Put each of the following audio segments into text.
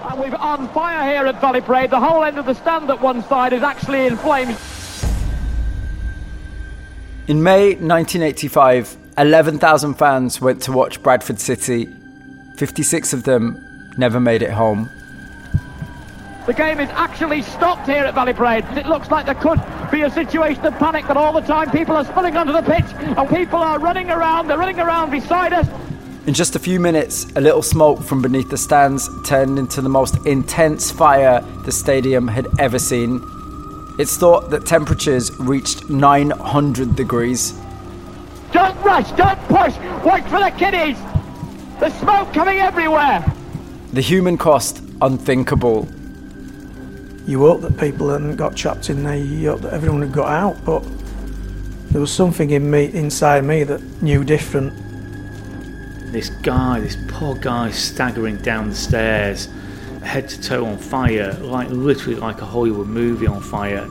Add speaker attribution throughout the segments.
Speaker 1: Uh, and we're on fire here at Valley Parade. The whole end of the stand at one side is actually in flames.
Speaker 2: In May 1985, 11,000 fans went to watch Bradford City. 56 of them never made it home.
Speaker 1: The game is actually stopped here at Valley Parade. It looks like there could be a situation of panic, but all the time people are spilling onto the pitch and people are running around. They're running around beside us.
Speaker 2: In just a few minutes, a little smoke from beneath the stands turned into the most intense fire the stadium had ever seen. It's thought that temperatures reached 900 degrees.
Speaker 1: Don't rush, don't push, wait for the kiddies. There's smoke coming everywhere.
Speaker 2: The human cost, unthinkable.
Speaker 3: You hope that people hadn't got trapped in there, you hope that everyone had got out, but there was something in me, inside me that knew different.
Speaker 4: This guy, this poor guy, staggering down the stairs, head to toe on fire, like literally like a Hollywood movie on fire.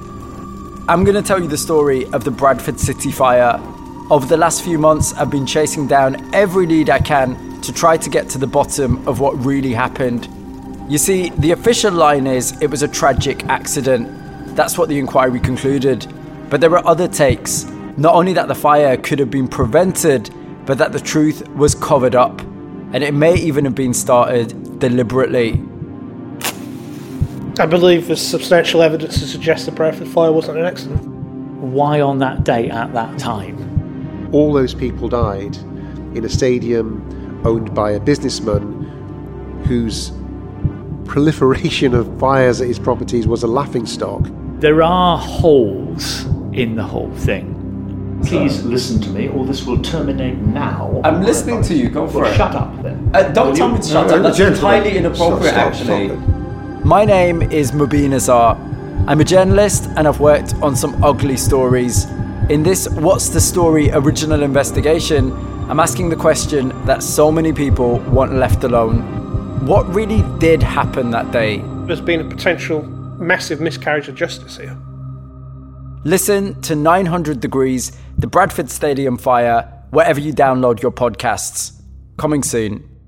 Speaker 2: I'm going to tell you the story of the Bradford City fire. Over the last few months, I've been chasing down every lead I can to try to get to the bottom of what really happened. You see, the official line is it was a tragic accident. That's what the inquiry concluded. But there were other takes. Not only that the fire could have been prevented, but that the truth was covered up. And it may even have been started deliberately.
Speaker 5: I believe there's substantial evidence to suggest the Bradford fire wasn't an accident.
Speaker 4: Why on that date at that time?
Speaker 6: All those people died in a stadium owned by a businessman whose proliferation of fires at his properties was a laughingstock.
Speaker 4: There are holes in the whole thing.
Speaker 7: Please listen to me, or this will terminate now.
Speaker 2: I'm listening to you, go for
Speaker 7: Well,
Speaker 2: it.
Speaker 7: shut up then.
Speaker 2: Uh, don't
Speaker 7: Will
Speaker 2: tell
Speaker 7: you-
Speaker 2: me to shut
Speaker 7: No,
Speaker 2: up. That's
Speaker 7: gentlemen,
Speaker 2: entirely inappropriate,
Speaker 7: stop, stop,
Speaker 2: actually.
Speaker 7: stop.
Speaker 2: My name is Mobeen Azhar. I'm a journalist and I've worked on some ugly stories. In this What's the Story original investigation, I'm asking the question that so many people want left alone. What really did happen that day?
Speaker 5: There's been a potential massive miscarriage of justice here.
Speaker 2: Listen to 900 Degrees, the Bradford Stadium fire, wherever you download your podcasts. Coming soon.